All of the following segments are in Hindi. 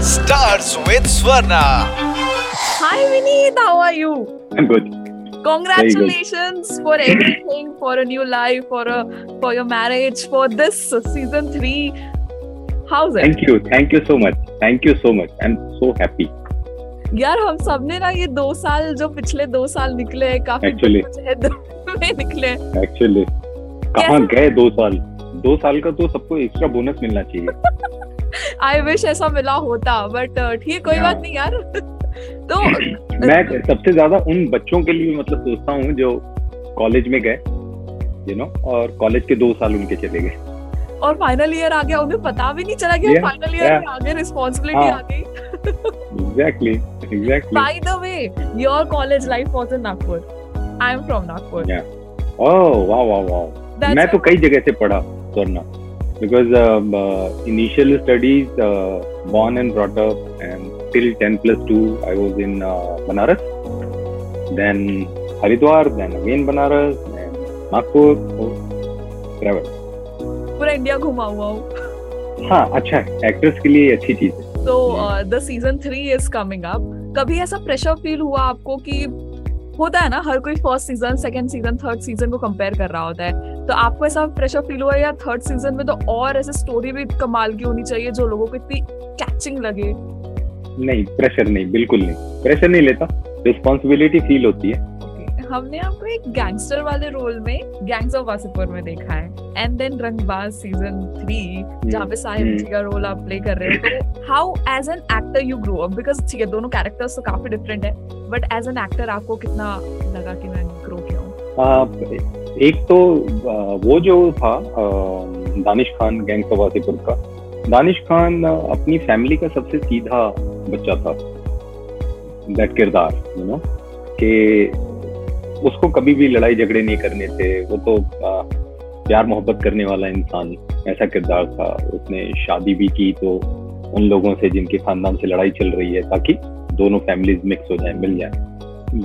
Stars with Swarna. Hi Vineet, how are you? I'm good. Congratulations good. for everything, for a new life, for a for your marriage, for this season three. How's it? Thank you. Thank you so much. Thank you so much. I'm so happy. यार हम सबने ना ये दो साल जो पिछले दो साल निकले हैं काफ़ी Actually. में निकले हैं। एक्चुअली कहाँ गए दो साल दो साल का तो सबको एक्स्ट्रा बोनस मिलना चाहिए आई विश ऐसा मिला होता बट ठीक कोई। बात नहीं यार तो मैं सबसे ज़्यादा उन बच्चों के लिए मतलब सोचता हूँ जो कॉलेज में गए यू नो और कॉलेज के दो साल उनके चले गए और फाइनल ईयर आ गया उन्हें पता भी नहीं चला कि Yeah, फाइनल ईयर yeah. में आ गए रिस्पांसिबिलिटी. आ गई exactly exactly By the way, your college life was in Nagpur. I'm from Nagpur. Yeah. Oh वाह वाह That's मैं तो कई जगह से पढ़ा स्वर्ण because initial studies born and brought up and till 10 plus 2 I was in uh, Banaras then Haridwar then again Banaras then Nagpur so travel पूरा इंडिया घुमा हुआ हूँ हाँ अच्छा है एक्टर्स के लिए अच्छी चीज़ है तो the season three is coming up कभी ऐसा प्रेशर फील हुआ आपको कि होता है ना, हर कोई first season second season third season को कंपेयर कर रहा होता है। तो आपको ऐसा प्रेशर फील हुआ या थर्ड सीज़न में तो और ऐसे स्टोरी भी कमाल की होनी चाहिए जो लोगों को इतनी कैचिंग लगे? नहीं प्रेशर नहीं, बिल्कुल नहीं। प्रेशर नहीं लेता रिस्पॉन्सिबिलिटी फील होती है। हमने आपको एक गैंगस्टर वाले रोल में गैंग्स ऑफ़ वासीपुर में देखा है। And then Rangbaaz season three जहाँ पे साहिब हम्म। जी का रोल आप प्ले कर रहे हो तो how as an actor you grow up because ठीक है दोनों कैरेक्टर्स तो काफ़ी डिफरेंट है बट एज एन एक्टर आपको कितना लगा कि मैं ग्रो किया? हूँ एक तो वो जो था दानिश खान गैंग ऑफ़ वासीपुर का दानिश खान अपनी फैमिली का सबसे सीधा बच्चा था दैट किरदार यू नो कि उसको कभी भी लड़ाई झगड़े नहीं करने थे। वो तो प्यार मोहब्बत करने वाला इंसान ऐसा किरदार था। उसने शादी भी की तो उन लोगों से जिनके खानदान से लड़ाई चल रही है ताकि दोनों फैमिलीज़ मिक्स हो जाए मिल जाए।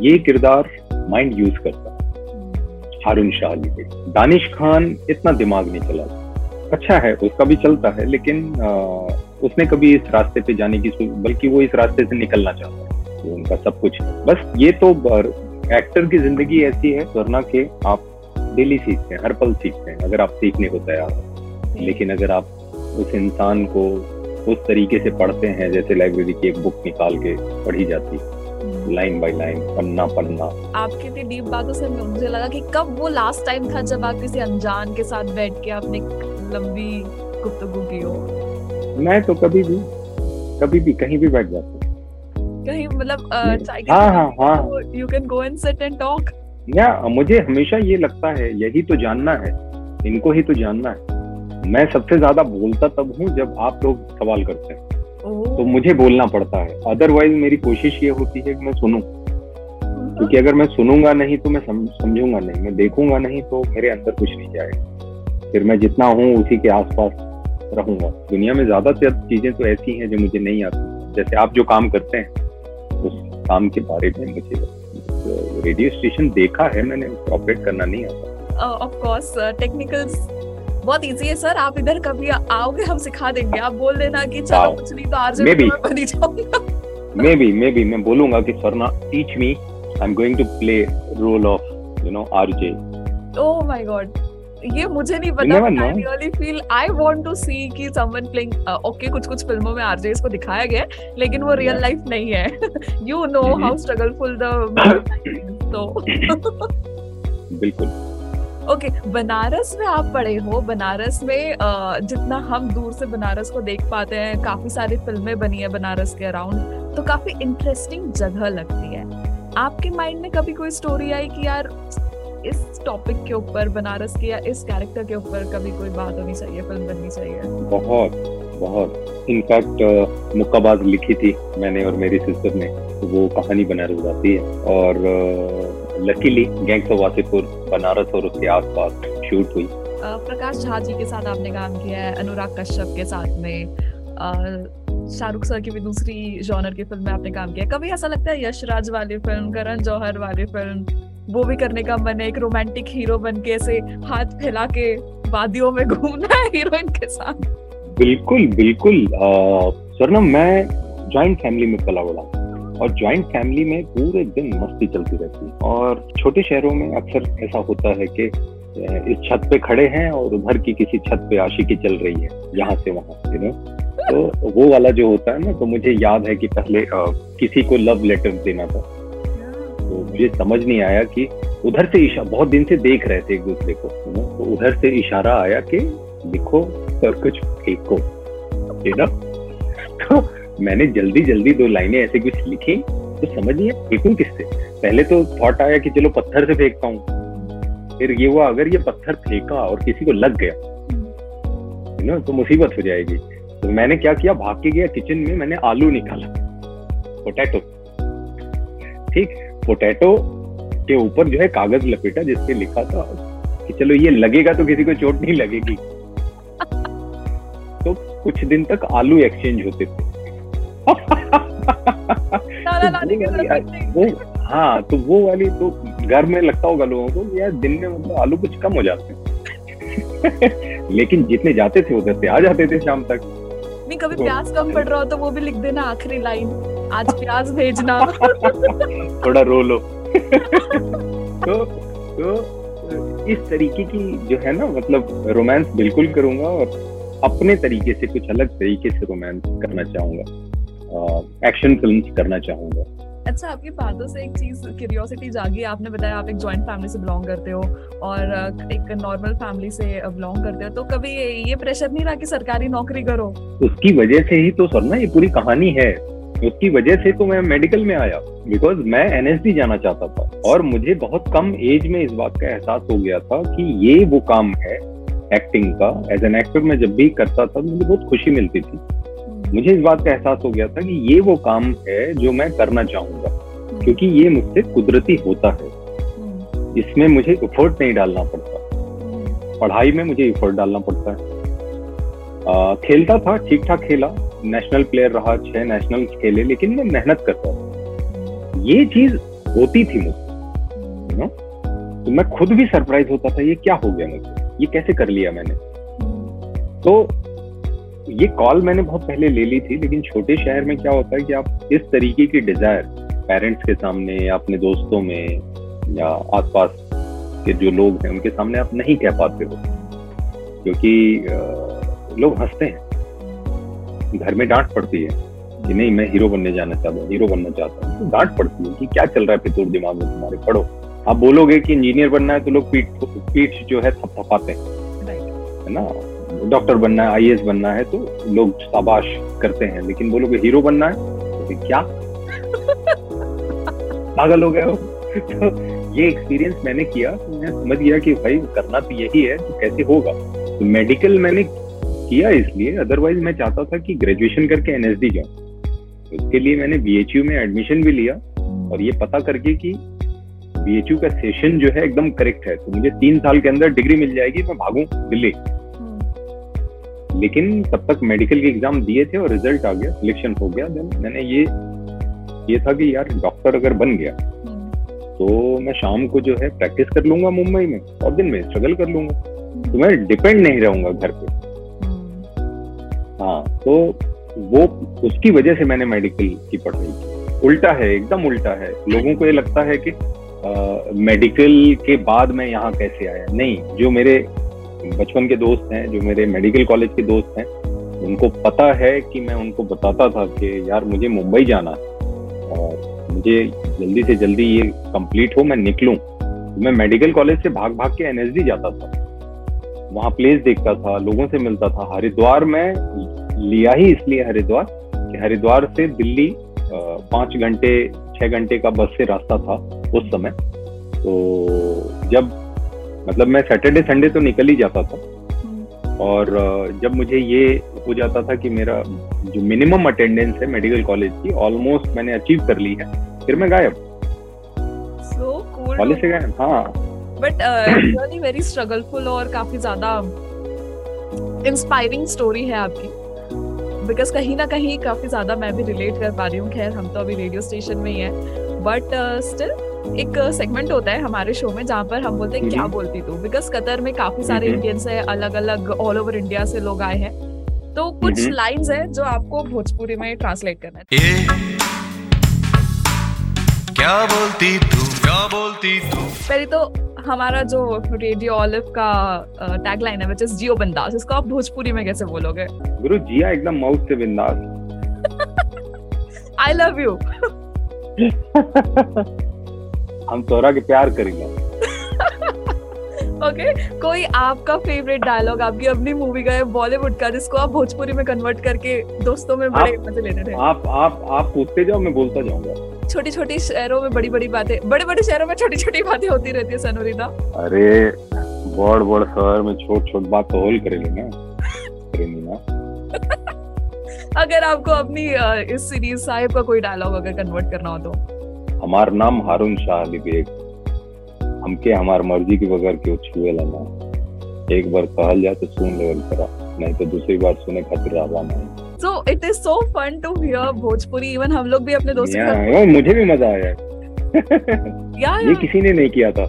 ये किरदार माइंड यूज़ करता। हारून शाह अली पे दानिश खान इतना दिमाग नहीं चला। अच्छा है उसका भी चलता है लेकिन आ, उसने कभी इस रास्ते पे जाने की बल्कि वो इस रास्ते से निकलना चाहता है। उनका सब कुछ है। बस ये तो एक्टर की ज़िंदगी ऐसी है वरना के आप डेली सीखते हैं हर पल सीखते हैं अगर आप सीखने को तैयार हो। लेकिन अगर आप उस इंसान को उस तरीके से पढ़ते हैं जैसे लाइब्रेरी की एक बुक निकाल के पढ़ी जाती लाइन बाय लाइन पन्ना पन्ना। आपकी इतनी डीप बातों से मुझे लगा कि कब वो लास्ट टाइम था जब आप किसी अनजान के साथ बैठ के आपने लंबी गुफ्तगू की हो? मैं तो कभी भी कभी भी कहीं भी बैठ जाता कहीं मतलब हाँ, हाँ, हाँ। You can go and sit and talk या मुझे हमेशा ये लगता है यही तो जानना है इनको ही तो जानना है। मैं सबसे ज़्यादा बोलता तब हूँ जब आप लोग सवाल करते हैं। तो मुझे बोलना पड़ता है। अदरवाइज़ मेरी कोशिश ये होती है कि मैं सुनूं। क्योंकि अगर मैं सुनूँगा नहीं तो मैं समझूँगा नहीं। मैं देखूँगा नहीं तो मेरे अंदर कुछ नहीं जाएगा। फिर मैं जितना हूँ उसी के आसपास रहूँगा। दुनिया में ज़्यादा से ज़्यादा चीज़ें तो ऐसी हैं जो मुझे नहीं आती। जैसे आप जो काम करते हैं उस काम के बारे में मुझे रेडियो स्टेशन देखा है मैंने ऑपरेट करना नहीं आता। ऑफ़ कोर्स टेक्निकल्स बहुत इजी है सर आप इधर कभी आओगे हम सिखा देंगे। आप बोल देना कि चलो कुछ नहीं तो आरजे. में बनी जाऊँगा। मे बी मे बी मैं बोलूँगा कि सर ना teach me I am going to play role of you know RJ oh my god ये मुझे नहीं पता I really feel I want to see कि समवन प्लेइंग ओके कुछ कुछ फ़िल्मों में आरजेस को दिखाया गया लेकिन वो रियल. लाइफ नहीं है। You know. How struggleful the तो बिल्कुल। ओके okay, बनारस में आप पढ़े हो? बनारस में जितना हम दूर से बनारस को देख पाते हैं काफ़ी सारी फ़िल्में बनी है बनारस के अराउंड तो काफ़ी इंटरेस्टिंग जगह लगती है। आपके माइंड में कभी कोई स्टोरी आई कि यार इस टॉपिक के ऊपर बनारस के या इस कैरेक्टर के ऊपर कभी कोई बात होनी चाहिए फ़िल्म बननी चाहिए? बहुत बहुत। इनफैक्ट मुक्काबाज लिखी थी मैंने और मेरी सिस्टर ने। वो कहानी बनारस आती है और luckily gangs of Wasseypur Banaras और उसके आसपास शूट हुई। प्रकाश झा जी के साथ आपने काम किया है अनुराग कश्यप के साथ में। शाहरुख सर की भी दूसरी जॉनर की फ़िल्म में आपने काम किया कभी ऐसा लगता है यशराज वाली फ़िल्म करण जौहर वाली फ़िल्म वो भी करने का मन है एक रोमांटिक हीरो बन के ऐसे हाथ फैला के वादियों में घूमना है हीरोइन के साथ। बिल्कुल बिल्कुल स्वर्णम मैं ज्वाइंट फैमिली में पला बड़ा और ज्वाइंट फैमिली में पूरे दिन मस्ती चलती रहती है। और छोटे शहरों में अक्सर ऐसा होता है कि इस छत पे खड़े हैं और उधर की किसी छत पे आशिकी चल रही है यहाँ से वहाँ यू नो तो वो वाला जो होता है ना तो मुझे याद है कि पहले आ, किसी को लव लेटर देना था। तो मुझे समझ नहीं आया कि उधर से इशा, बहुत दिन से देख रहे थे एक दूसरे को तो उधर से इशारा आया कि लिखो और कुछ फेंको नो। तो मैंने जल्दी जल्दी दो लाइनें ऐसे कुछ लिखी तो समझ नहीं आया फेंकूं किससे। पहले तो थॉट आया कि चलो पत्थर से फेंकता हूँ। फिर ये हुआ, अगर ये पत्थर फेंका और किसी को लग गया ना तो मुसीबत हो जाएगी। तो मैंने क्या किया, भाग के गया किचन में, मैंने आलू निकाला पोटैटो ठीक? पोटैटो के ऊपर जो है कागज़ लपेटा जिसपे लिखा था कि चलो ये लगेगा तो किसी को चोट नहीं लगेगी। तो कुछ दिन तक आलू एक्सचेंज होते थे। वो हाँ तो वो वाली तो घर में लगता होगा लोगों को यार दिन में मतलब आलू कुछ कम हो जाते हैं। लेकिन जितने जाते थे उधर से आ जाते थे शाम तक। नहीं कभी तो, प्याज कम पड़ रहा हो तो वो भी लिख देना आखिरी लाइन। आज प्याज भेजना। थोड़ा रो लो। तो तो इस तरीके की जो है ना मतलब रोमांस बिल्कुल करूँगा और अपने तरीके से कुछ अलग तरीके से रोमांस करना चाहूँगा। एक्शन फ़िल्म करना चाहूँगा। अच्छा आपकी बातों से एक चीज़ क्यूरियोसिटी जागी। आपने बताया आप एक जॉइंट फैमिली से बिलोंग करते हो और एक नॉर्मल फैमिली से बिलोंग करते हो। तो कभी ये प्रेशर नहीं रहा कि सरकारी नौकरी करो? उसकी वजह से ही तो सर ना ये पूरी कहानी है। उसकी वजह से तो मैं मेडिकल में आया बिकॉज़ मैं एनएसडी जाना चाहता था और मुझे बहुत कम एज में इस बात का एहसास हो गया था कि ये वो काम है एक्टिंग का। एज एन एक्टर मैं जब भी करता था, मुझे बहुत खुशी मिलती थी। मुझे इस बात का एहसास हो गया था कि ये वो काम है जो मैं करना चाहूँगा क्योंकि ये मुझसे कुदरती होता है। इसमें मुझे इफर्ट नहीं डालना पड़ता। पढ़ाई में मुझे इफर्ट डालना पड़ता है। आ, खेलता था ठीक ठाक खेला। नेशनल प्लेयर रहा छह नेशनल खेले लेकिन मैं मेहनत करता था। ये चीज़ होती थी मुझसे तो मैं खुद भी सरप्राइज़ होता था ये क्या हो गया मुझे? ये कैसे कर लिया मैंने? तो ये कॉल मैंने बहुत पहले ले ली थी लेकिन छोटे शहर में क्या होता है कि आप इस तरीके की डिज़ायर पेरेंट्स के सामने या अपने दोस्तों में या आसपास के जो लोग हैं उनके सामने आप नहीं कह पाते हो। क्योंकि लोग हँसते हैं। घर में डांट पड़ती है कि नहीं मैं हीरो बनने जाना चाहता हूँ हीरो बनना चाहता हूँ। तो डांट पड़ती है कि क्या चल रहा है फितूर दिमाग में तुम्हारे? पढ़ो। आप बोलोगे कि इंजीनियर बनना है तो लोग पीठ पीठ जो है थपथपाते हैं। है ना? डॉक्टर बनना है आई बनना है तो लोग शाबाश करते हैं। लेकिन बोलोगे हीरो बनना है तो क्या? पागल हो गए हो? तो ये एक्सपीरियंस मैंने किया तो मैं समझ गया कि भाई करना तो यही है तो कैसे होगा? तो मेडिकल मैंने किया इसलिए अदरवाइज़ मैं चाहता था कि ग्रेजुएशन करके एनएसडी जाऊँ। तो उसके लिए मैंने बी में एडमिशन भी लिया और ये पता करके कि बी का सेशन जो है एकदम करेक्ट है। तो मुझे तीन साल के अंदर डिग्री मिल जाएगी मैं भागू दिल्ली। लेकिन तब तक मेडिकल के एग्ज़ाम दिए थे और रिज़ल्ट आ गया सिलेक्शन हो गया देन मैंने ये ये था कि यार डॉक्टर अगर बन गया तो मैं शाम को जो है प्रैक्टिस कर लूँगा मुंबई में, और दिन में स्ट्रगल कर लूँगा। तो मैं डिपेंड नहीं रहूँगा घर पे। हाँ तो वो, उसकी वजह से मैंने मेडिकल की पढ़ाई की। उल्टा है, एकदम उल्टा है। लोगों को ये लगता है कि मेडिकल के बाद मैं यहाँ कैसे आया? नहीं, जो मेरे बचपन के दोस्त हैं, जो मेरे मेडिकल कॉलेज के दोस्त हैं, उनको पता है कि मैं उनको बताता था कि यार मुझे मुंबई जाना है और मुझे जल्दी से जल्दी ये कंप्लीट हो, मैं निकलूं। मैं मेडिकल कॉलेज से भाग भाग के एनएसडी जाता था। वहाँ प्लेस देखता था, लोगों से मिलता था। हरिद्वार में लिया ही इसलिए हरिद्वार कि हरिद्वार से दिल्ली पाँच घंटे, छह घंटे का बस से रास्ता था उस समय। तो जब मतलब मैं सैटरडे संडे तो निकल ही जाता था। और जब मुझे ये हो जाता था कि मेरा जो मिनिमम अटेंडेंस है मेडिकल कॉलेज की ऑलमोस्ट मैंने अचीव कर ली है। फिर मैं गायब। कॉलेज से गायब हाँ। बट रियली वेरी स्ट्रगलफुल और काफ़ी ज़्यादा इंस्पायरिंग स्टोरी है आपकी। बिकॉज़ कहीं ना कहीं काफ़ी ज़्यादा मैं भी रिलेट कर पा रही हूँ। खैर हम तो अभी रेडियो स्टेशन में ही है। बट स्टिल एक सेगमेंट होता है हमारे शो में जहाँ पर हम बोलते हैं क्या बोलती तू? बिकॉज़ कतर में काफ़ी सारे इंडियंस है अलग अलग ऑल ओवर इंडिया से लोग आए हैं। तो कुछ हम्म। लाइंस है जो आपको भोजपुरी में ट्रांसलेट करना है। क्या बोलती तू? क्या बोलती तू? पहले तो हमारा जो रेडियो ऑलिव का टैग लाइन है विच इज़ जियो बंदास इसको आप भोजपुरी में कैसे बोलोगे? गुरु जिया एकदम माउथ से बिंदास। आई लव यू हम तोरा के प्यार करेंगे। ओके कोई आपका फेवरेट डायलॉग आपकी अपनी मूवी का है बॉलीवुड का जिसको आप भोजपुरी में कन्वर्ट करके दोस्तों में बड़े मज़े लेते थे आप आप आप पूछते जाओ मैं बोलता जाऊँगा। छोटी छोटी शहरों में बड़ी बड़ी बातें बड़े बड़े शहरों में छोटी छोटी बातें होती रहती है सनोरिता अरे बड़ बड़ शहर में छोट छोट बात तो होल करेली ना। करेली ना। अगर आपको अपनी इस सीरीज़ साहिब का कोई डायलॉग अगर कन्वर्ट करना हो तो। हमार नाम हारून शाह विवेक हमके हमार मर्ज़ी के बगैर क्यों छुए लाना एक बार कहल जाए तो सुन लेवल करा नहीं तो दूसरी बार सुने खातिर आवा नहीं so it is so fun to hear Bhojpuri. Even हम लोग भी अपने दोस्तों के साथ मुझे भी मज़ा आया। या, या ये। किसी ने नहीं किया था।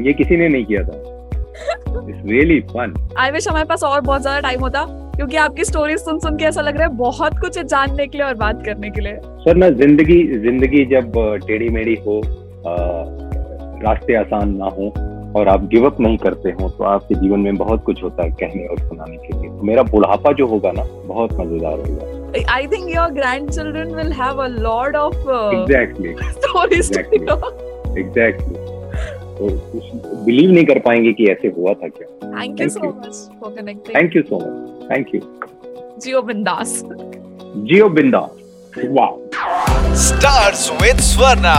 ये किसी ने नहीं किया था। It's really fun I wish हमारे पास और बहुत ज़्यादा टाइम होता क्योंकि आपकी स्टोरी सुन सुन के ऐसा लग रहा है बहुत कुछ है जानने के लिए और बात करने के लिए। सर ना ज़िंदगी ज़िंदगी जब टेढ़ी मेढ़ी हो अ, रास्ते आसान ना हो और आप गिव अप नहीं करते हो तो आपके जीवन में बहुत कुछ होता है कहने और सुनाने के लिए। तो मेरा बुढ़ापा जो होगा ना बहुत मज़ेदार होगा। I think your grand children will have a lot of exactly stories Exactly. Exactly तो बिलीव नहीं कर पाएँगे कि ऐसे हुआ था क्या। Thank you so much for connecting thank you so much thank you जियो बिंदास जियो बिंदास वाह स्टार्स विद Swarna.